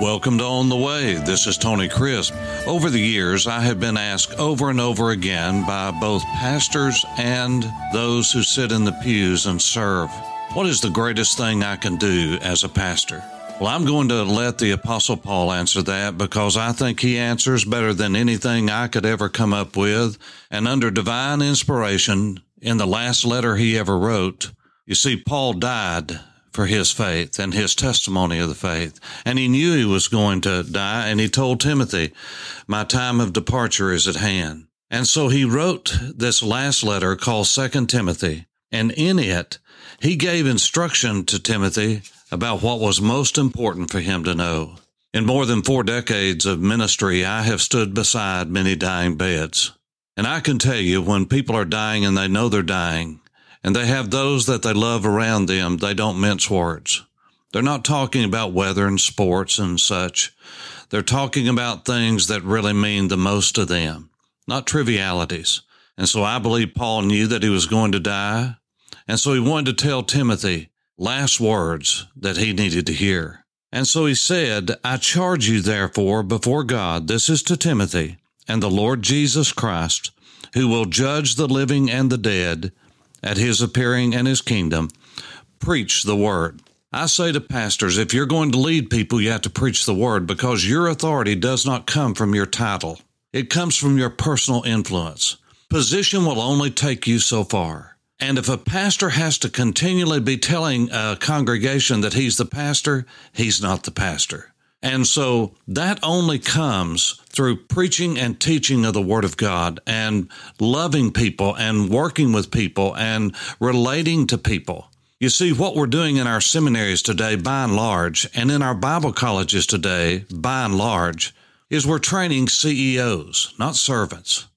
Welcome to On the Way. This is Tony Crisp. Over the years, I have been asked over and over again by both pastors and those who sit in the pews and serve, What is the greatest thing I can do as a pastor? Well, I'm going to let the Apostle Paul answer that because I think he answers better than anything I could ever come up with. And under divine inspiration, in the last letter he ever wrote, you see, Paul died for his faith and his testimony of the faith. And he knew he was going to die, and he told Timothy, My time of departure is at hand. And so he wrote this last letter called Second Timothy, and in it, he gave instruction to Timothy about what was most important for him to know. In more than four decades of ministry, I have stood beside many dying beds. And I can tell you, when people are dying and they know they're dying, and they have those that they love around them, they don't mince words. They're not talking about weather and sports and such. They're talking about things that really mean the most to them, not trivialities. And so I believe Paul knew that he was going to die. And so he wanted to tell Timothy last words that he needed to hear. And so he said, I charge you therefore before God, this is to Timothy, and the Lord Jesus Christ, who will judge the living and the dead at his appearing and his kingdom, preach the word. I say to pastors, if you're going to lead people, you have to preach the word because your authority does not come from your title. It comes from your personal influence. Position will only take you so far. And if a pastor has to continually be telling a congregation that he's the pastor, he's not the pastor. And so that only comes through preaching and teaching of the Word of God and loving people and working with people and relating to people. You see, what we're doing in our seminaries today, by and large, and in our Bible colleges today, by and large, is we're training CEOs, not servants.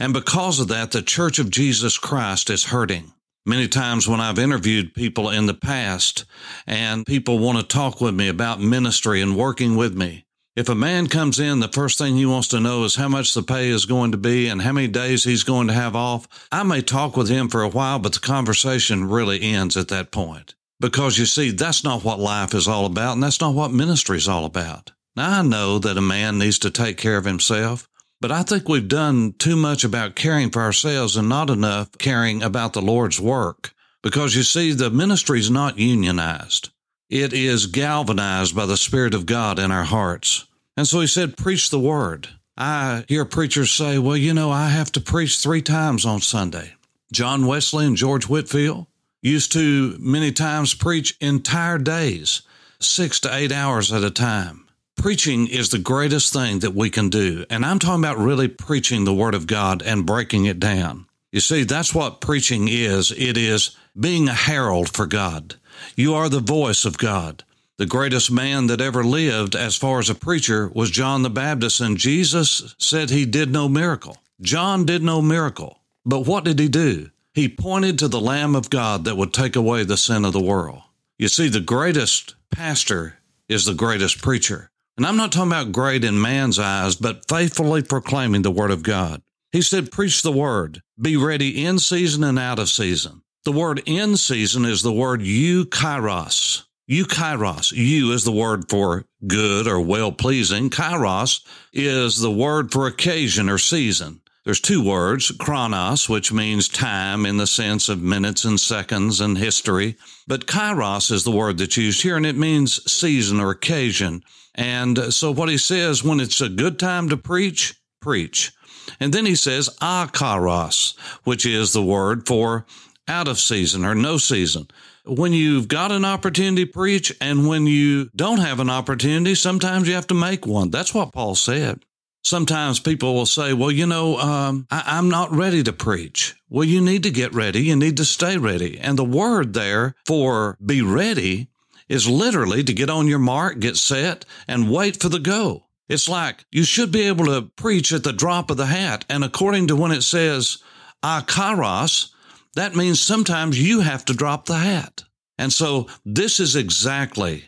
And because of that, the Church of Jesus Christ is hurting. Many times when I've interviewed people in the past and people want to talk with me about ministry and working with me, if a man comes in, the first thing he wants to know is how much the pay is going to be and how many days he's going to have off. I may talk with him for a while, but the conversation really ends at that point. Because you see, that's not what life is all about, and that's not what ministry is all about. Now, I know that a man needs to take care of himself, but I think we've done too much about caring for ourselves and not enough caring about the Lord's work. Because you see, the ministry is not unionized. It is galvanized by the Spirit of God in our hearts. And so he said, preach the word. I hear preachers say, well, you know, I have to preach three times on Sunday. John Wesley and George Whitefield used to many times preach entire days, six to eight hours at a time. Preaching is the greatest thing that we can do. And I'm talking about really preaching the Word of God and breaking it down. You see, that's what preaching is it is being a herald for God. You are the voice of God. The greatest man that ever lived, as far as a preacher, was John the Baptist, and Jesus said he did no miracle. John did no miracle. But what did he do? He pointed to the Lamb of God that would take away the sin of the world. You see, the greatest pastor is the greatest preacher. And I'm not talking about great in man's eyes, but faithfully proclaiming the word of God. He said, preach the word, be ready in season and out of season. The word in season is the word eukairos. Eukairos. You is the word for good or well pleasing. Kairos is the word for occasion or season. There's two words, chronos, which means time in the sense of minutes and seconds and history. But kairos is the word that's used here, and it means season or occasion. And so what he says, when it's a good time to preach, preach. And then he says akaros, which is the word for out of season or no season. When you've got an opportunity preach and when you don't have an opportunity, sometimes you have to make one. That's what Paul said. Sometimes people will say, well, you know, um, I, I'm not ready to preach. Well, you need to get ready. You need to stay ready. And the word there for be ready is literally to get on your mark, get set, and wait for the go. It's like you should be able to preach at the drop of the hat. And according to when it says akaros, that means sometimes you have to drop the hat. And so this is exactly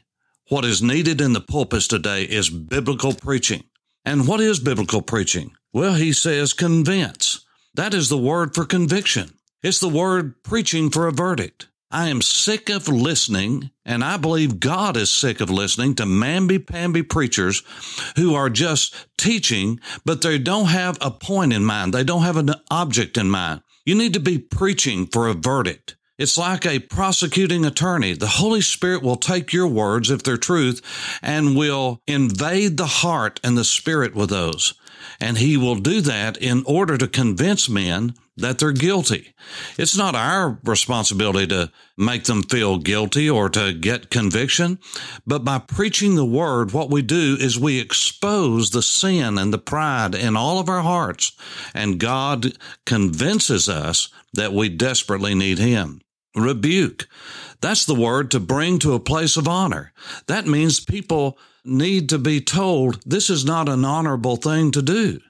what is needed in the pulpits today is biblical preaching. And what is biblical preaching? Well, he says convince. That is the word for conviction. It's the word preaching for a verdict. I am sick of listening, and I believe God is sick of listening to mamby-pamby preachers who are just teaching, but they don't have a point in mind. They don't have an object in mind. You need to be preaching for a verdict. It's like a prosecuting attorney. The Holy Spirit will take your words, if they're truth, and will invade the heart and the spirit with those. And he will do that in order to convince men that they're guilty. It's not our responsibility to make them feel guilty or to get conviction, but by preaching the word, what we do is we expose the sin and the pride in all of our hearts, and God convinces us that we desperately need Him. Rebuke. That's the word to bring to a place of honor. That means people need to be told this is not an honorable thing to do.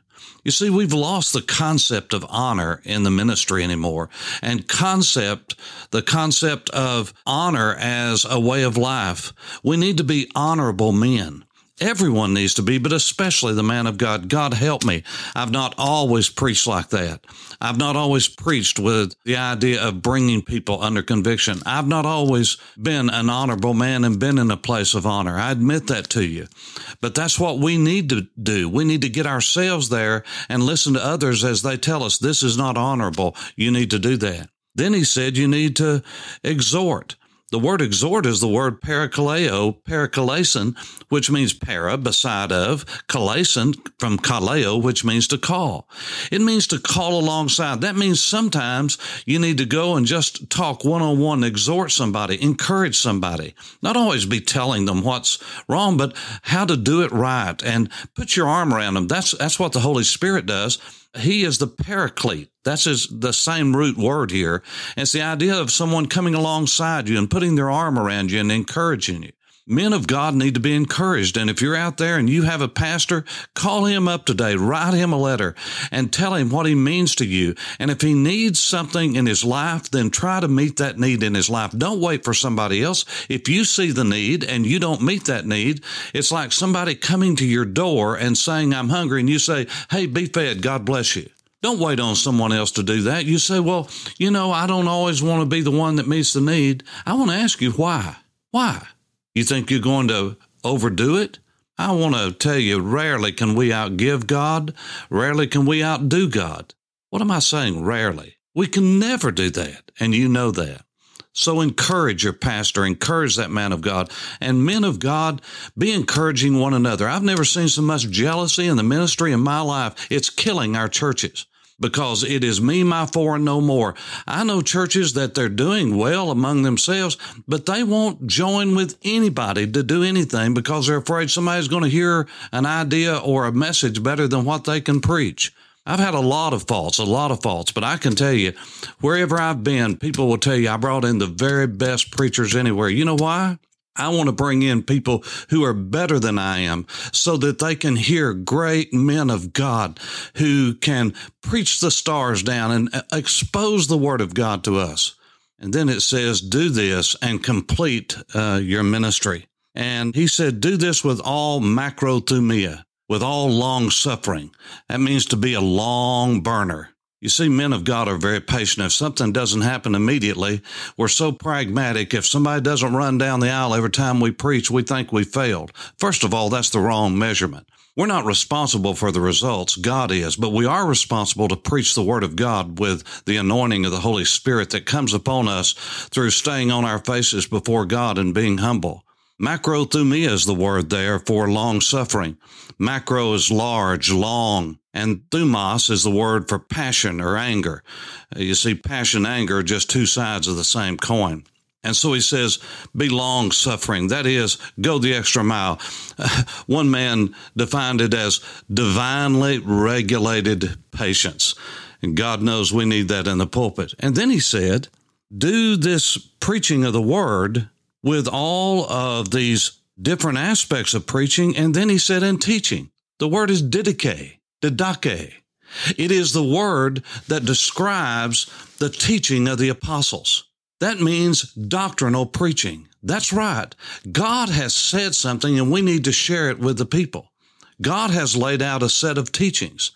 You see, we've lost the concept of honor in the ministry anymore and concept, the concept of honor as a way of life. We need to be honorable men. Everyone needs to be, but especially the man of God. God help me. I've not always preached like that. I've not always preached with the idea of bringing people under conviction. I've not always been an honorable man and been in a place of honor. I admit that to you. But that's what we need to do. We need to get ourselves there and listen to others as they tell us this is not honorable. You need to do that. Then he said you need to exhort. The word exhort is the word parakaleo, parakalesin, which means para, beside of, kalesin from kaleo, which means to call. It means to call alongside. That means sometimes you need to go and just talk one on one, exhort somebody, encourage somebody. Not always be telling them what's wrong, but how to do it right and put your arm around them. That's, that's what the Holy Spirit does. He is the paraclete. That's his, the same root word here. It's the idea of someone coming alongside you and putting their arm around you and encouraging you. Men of God need to be encouraged. And if you're out there and you have a pastor, call him up today, write him a letter and tell him what he means to you. And if he needs something in his life, then try to meet that need in his life. Don't wait for somebody else. If you see the need and you don't meet that need, it's like somebody coming to your door and saying, I'm hungry. And you say, Hey, be fed. God bless you. Don't wait on someone else to do that. You say, well, you know, I don't always want to be the one that meets the need. I want to ask you why. Why? You think you're going to overdo it? I want to tell you, rarely can we outgive God. Rarely can we outdo God. What am I saying? Rarely. We can never do that. And you know that. So encourage your pastor, encourage that man of God. And men of God, be encouraging one another. I've never seen so much jealousy in the ministry in my life. It's killing our churches because it is me, my four, and no more. I know churches that they're doing well among themselves, but they won't join with anybody to do anything because they're afraid somebody's going to hear an idea or a message better than what they can preach. I've had a lot of faults, a lot of faults, but I can tell you, wherever I've been, people will tell you I brought in the very best preachers anywhere. You know why? I want to bring in people who are better than I am so that they can hear great men of God who can preach the stars down and uh, expose the word of God to us. And then it says, do this and complete uh, your ministry. And he said, do this with all macrothumia, with all long suffering. That means to be a long burner. You see, men of God are very patient. If something doesn't happen immediately, we're so pragmatic. If somebody doesn't run down the aisle every time we preach, we think we failed. First of all, that's the wrong measurement. We're not responsible for the results. God is, but we are responsible to preach the word of God with the anointing of the Holy Spirit that comes upon us through staying on our faces before God and being humble. Macrothumia is the word there for long suffering. Macro is large, long, and thumos is the word for passion or anger. Uh, you see, passion, anger are just two sides of the same coin. And so he says, be long suffering. That is, go the extra mile. One man defined it as divinely regulated patience. And God knows we need that in the pulpit. And then he said, do this preaching of the word with all of these different aspects of preaching. And then he said, in teaching. The word is didache, didache. It is the word that describes the teaching of the apostles. That means doctrinal preaching. That's right. God has said something and we need to share it with the people. God has laid out a set of teachings.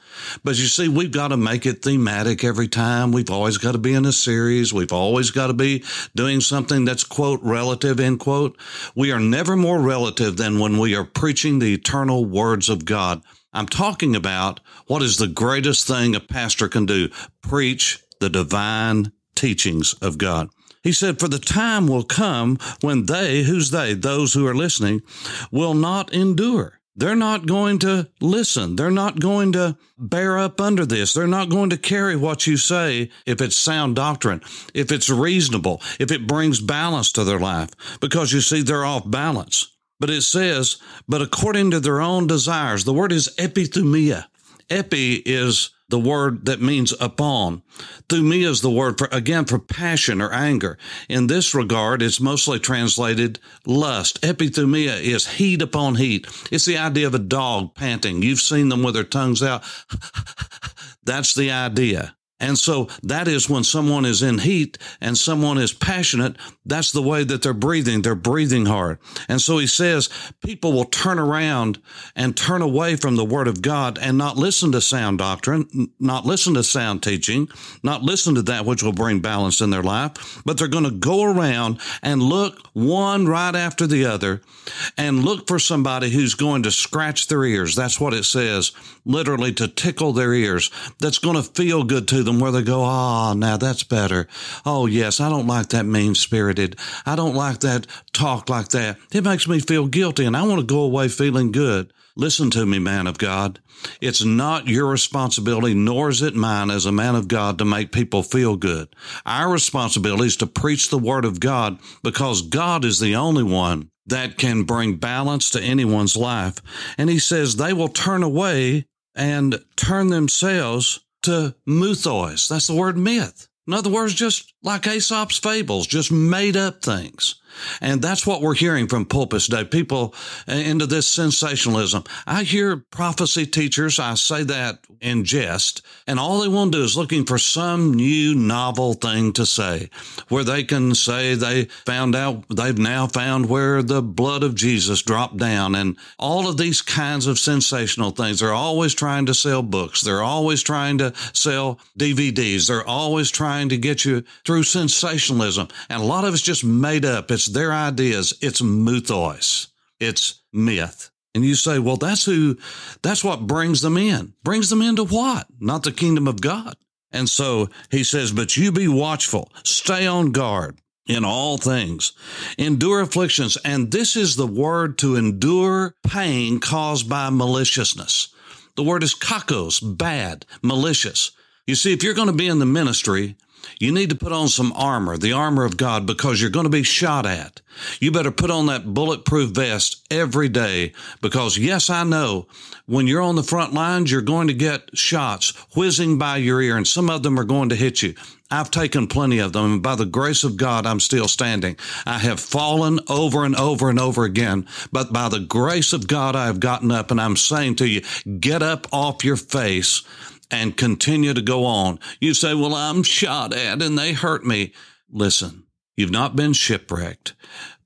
But you see, we've got to make it thematic every time. We've always got to be in a series. We've always got to be doing something that's quote relative, end quote. We are never more relative than when we are preaching the eternal words of God. I'm talking about what is the greatest thing a pastor can do. Preach the divine teachings of God. He said, For the time will come when they, who's they, those who are listening, will not endure. They're not going to listen. They're not going to bear up under this. They're not going to carry what you say if it's sound doctrine, if it's reasonable, if it brings balance to their life, because you see, they're off balance. But it says, but according to their own desires, the word is epithumia. Epi is the word that means upon. Thumia is the word for, again, for passion or anger. In this regard, it's mostly translated lust. Epithumia is heat upon heat. It's the idea of a dog panting. You've seen them with their tongues out. That's the idea. And so that is when someone is in heat and someone is passionate. That's the way that they're breathing. They're breathing hard. And so he says people will turn around and turn away from the word of God and not listen to sound doctrine, not listen to sound teaching, not listen to that which will bring balance in their life, but they're going to go around and look one right after the other and look for somebody who's going to scratch their ears. That's what it says, literally to tickle their ears. That's going to feel good to them them where they go, ah, oh, now that's better. Oh, yes, I don't like that mean spirited. I don't like that talk like that. It makes me feel guilty and I want to go away feeling good. Listen to me, man of God. It's not your responsibility, nor is it mine as a man of God to make people feel good. Our responsibility is to preach the word of God because God is the only one that can bring balance to anyone's life. And he says they will turn away and turn themselves to mythos. That's the word myth. In other words, just like Aesop's fables, just made up things. And that's what we're hearing from pulpits today. People uh, into this sensationalism. I hear prophecy teachers, I say that in jest, and all they want to do is looking for some new novel thing to say where they can say they found out, they've now found where the blood of Jesus dropped down and all of these kinds of sensational things. They're always trying to sell books. They're always trying to sell DVDs. They're always trying to get you through sensationalism. And a lot of it's just made up. It's their ideas. It's mythos. It's myth. And you say, well, that's who, that's what brings them in. Brings them into what? Not the kingdom of God. And so he says, but you be watchful, stay on guard in all things, endure afflictions. And this is the word to endure pain caused by maliciousness. The word is kakos, bad, malicious. You see, if you're going to be in the ministry, you need to put on some armor, the armor of God, because you're going to be shot at. You better put on that bulletproof vest every day because yes, I know when you're on the front lines, you're going to get shots whizzing by your ear and some of them are going to hit you. I've taken plenty of them and by the grace of God, I'm still standing. I have fallen over and over and over again, but by the grace of God, I have gotten up and I'm saying to you, get up off your face and continue to go on. You say, well, I'm shot at and they hurt me. Listen, you've not been shipwrecked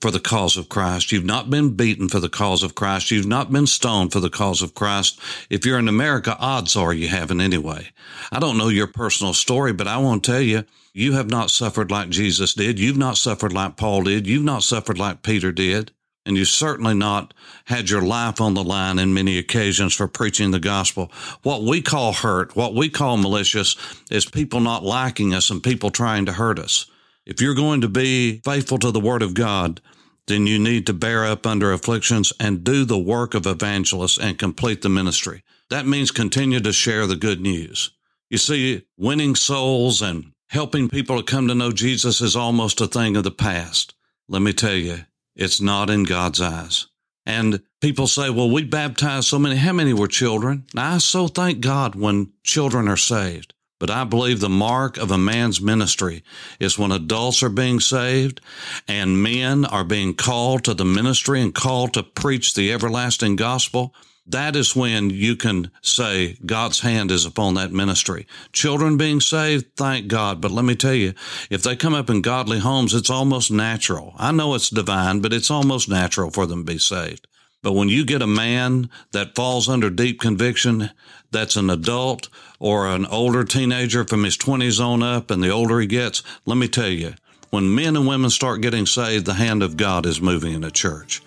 for the cause of Christ. You've not been beaten for the cause of Christ. You've not been stoned for the cause of Christ. If you're in America, odds are you haven't anyway. I don't know your personal story, but I want to tell you, you have not suffered like Jesus did. You've not suffered like Paul did. You've not suffered like Peter did and you've certainly not had your life on the line in many occasions for preaching the gospel. What we call hurt, what we call malicious, is people not liking us and people trying to hurt us. If you're going to be faithful to the word of God, then you need to bear up under afflictions and do the work of evangelists and complete the ministry. That means continue to share the good news. You see, winning souls and helping people to come to know Jesus is almost a thing of the past. Let me tell you, it's not in God's eyes. And people say, well, we baptized so many. How many were children? Now, I so thank God when children are saved. But I believe the mark of a man's ministry is when adults are being saved and men are being called to the ministry and called to preach the everlasting gospel. That is when you can say God's hand is upon that ministry. Children being saved, thank God. But let me tell you, if they come up in godly homes, it's almost natural. I know it's divine, but it's almost natural for them to be saved. But when you get a man that falls under deep conviction, that's an adult or an older teenager from his 20s on up, and the older he gets, let me tell you, when men and women start getting saved, the hand of God is moving in the church.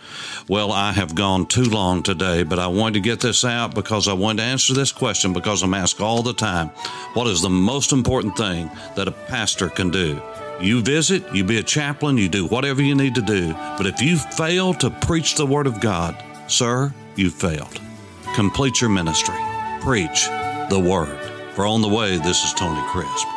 Well, I have gone too long today, but I wanted to get this out because I wanted to answer this question because I'm asked all the time what is the most important thing that a pastor can do? You visit, you be a chaplain, you do whatever you need to do, but if you fail to preach the Word of God, sir, you failed. Complete your ministry. Preach the Word. For On the Way, this is Tony Crisp.